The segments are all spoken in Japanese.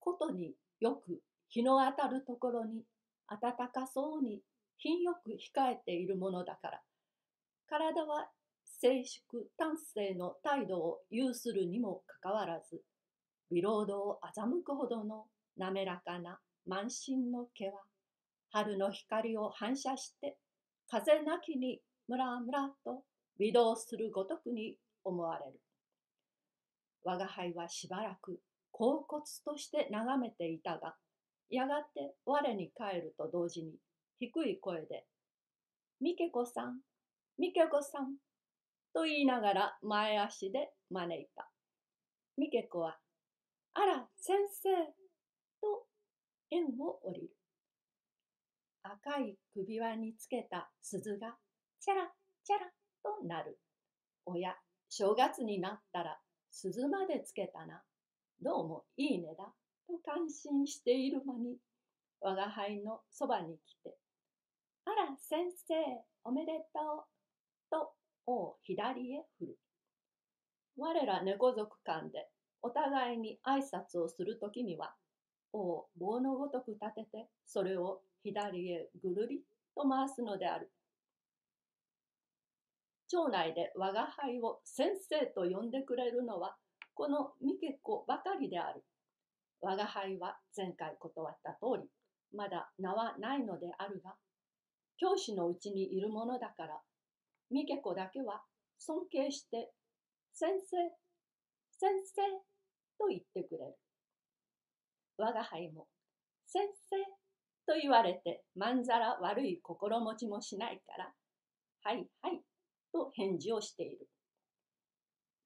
ことによく日の当たるところに暖かそうに品よく控えているものだから体は静粛端正の態度を有するにもかかわらずビロードを欺くほどの滑らかな満身の毛は春の光を反射して風なきにムラムラと微動するごとくに思われる。我が輩はしばらく恍惚として眺めていたが、やがて我に帰ると同時に低い声で、ミケコさん、ミケコさん、と言いながら前足で招いた。ミケコは、あら、先生、と縁を降りる。赤い首輪につけた鈴がチャラチャラとなる。おや、正月になったら鈴までつけたな。どうもいいねだ。と感心している間に、我が輩のそばに来て、あら、先生、おめでとう。と、を左へ振る。我ら猫族間でお互いに挨拶をするときには、を棒のごとく立てて、それを左へぐるりと回すのである。町内で我が輩を先生と呼んでくれるのは、この三毛子ばかりである。我が輩は前回断った通り、まだ名はないのであるが、教師のうちにいるものだから、三毛子だけは尊敬して、先生、先生と言ってくれる。我が輩も、先生と言われてまんざら悪い心持ちもしないから、はいはいと返事をしている。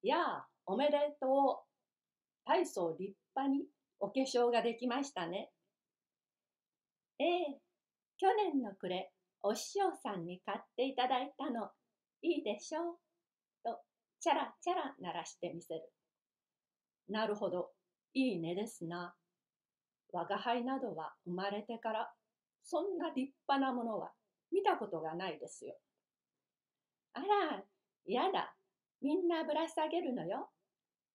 やあ、おめでとう。大層立派にお化粧ができましたね。ええ、去年の暮れ、お師匠さんに買っていただいたの、いいでしょう。と、チャラチャラ鳴らしてみせる。なるほど、いいねですな。我が輩などは生まれてからそんな立派なものは見たことがないですよ。あら、やだ、みんなぶら下げるのよ。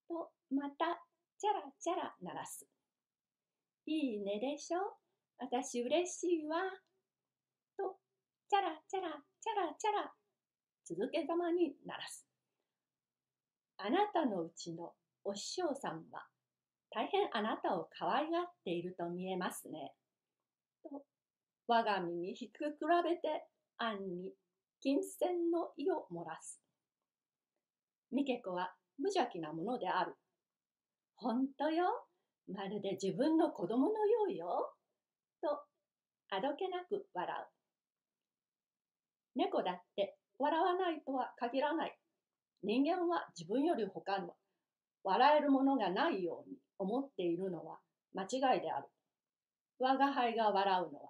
と、また、チャラチャラ鳴らす。いいねでしょ？私嬉しいわ。と、チャラチャラ、チャラチャラ、続けざまに鳴らす。あなたのうちのお師匠さんは大変あなたを可愛がっていると見えますね。と、我が身に引く比べて、暗に金銭の意を漏らす。ミケコは無邪気なものである。ほんとよ。まるで自分の子供のようよ。と、あどけなく笑う。猫だって笑わないとは限らない。人間は自分より他の笑えるものがないように思っているのは間違いである。我が輩が笑うのは、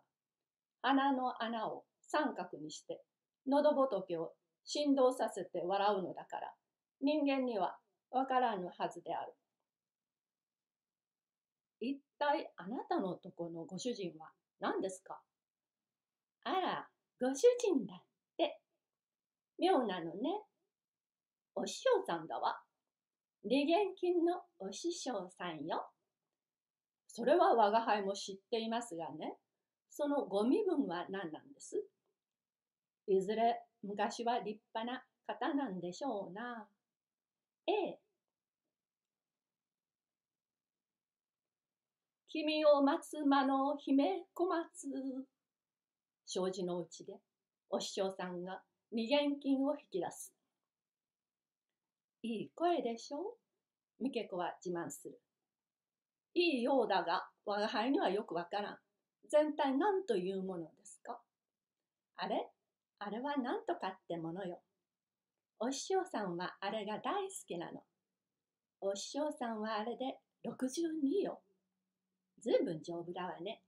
鼻の穴を三角にして、喉仏を振動させて笑うのだから、人間にはわからぬはずである。一体あなたのとこのご主人は何ですか？あら、ご主人だって。妙なのね。お師匠さんだわ。利元金のお師匠さんよ。それは我が輩も知っていますがね、そのご身分は何なんです？いずれ昔は立派な方なんでしょうな。ええ。君を待つ間の姫小松。障子のうちでお師匠さんが二元金を引き出す。いい声でしょ？うミケコは自慢する。いいようだが、我が輩にはよくわからん。全体何というものですか？あれ？あれは何とかってものよ。お師匠さんはあれが大好きなの。お師匠さんはあれで62よ。ずいぶん丈夫だわね。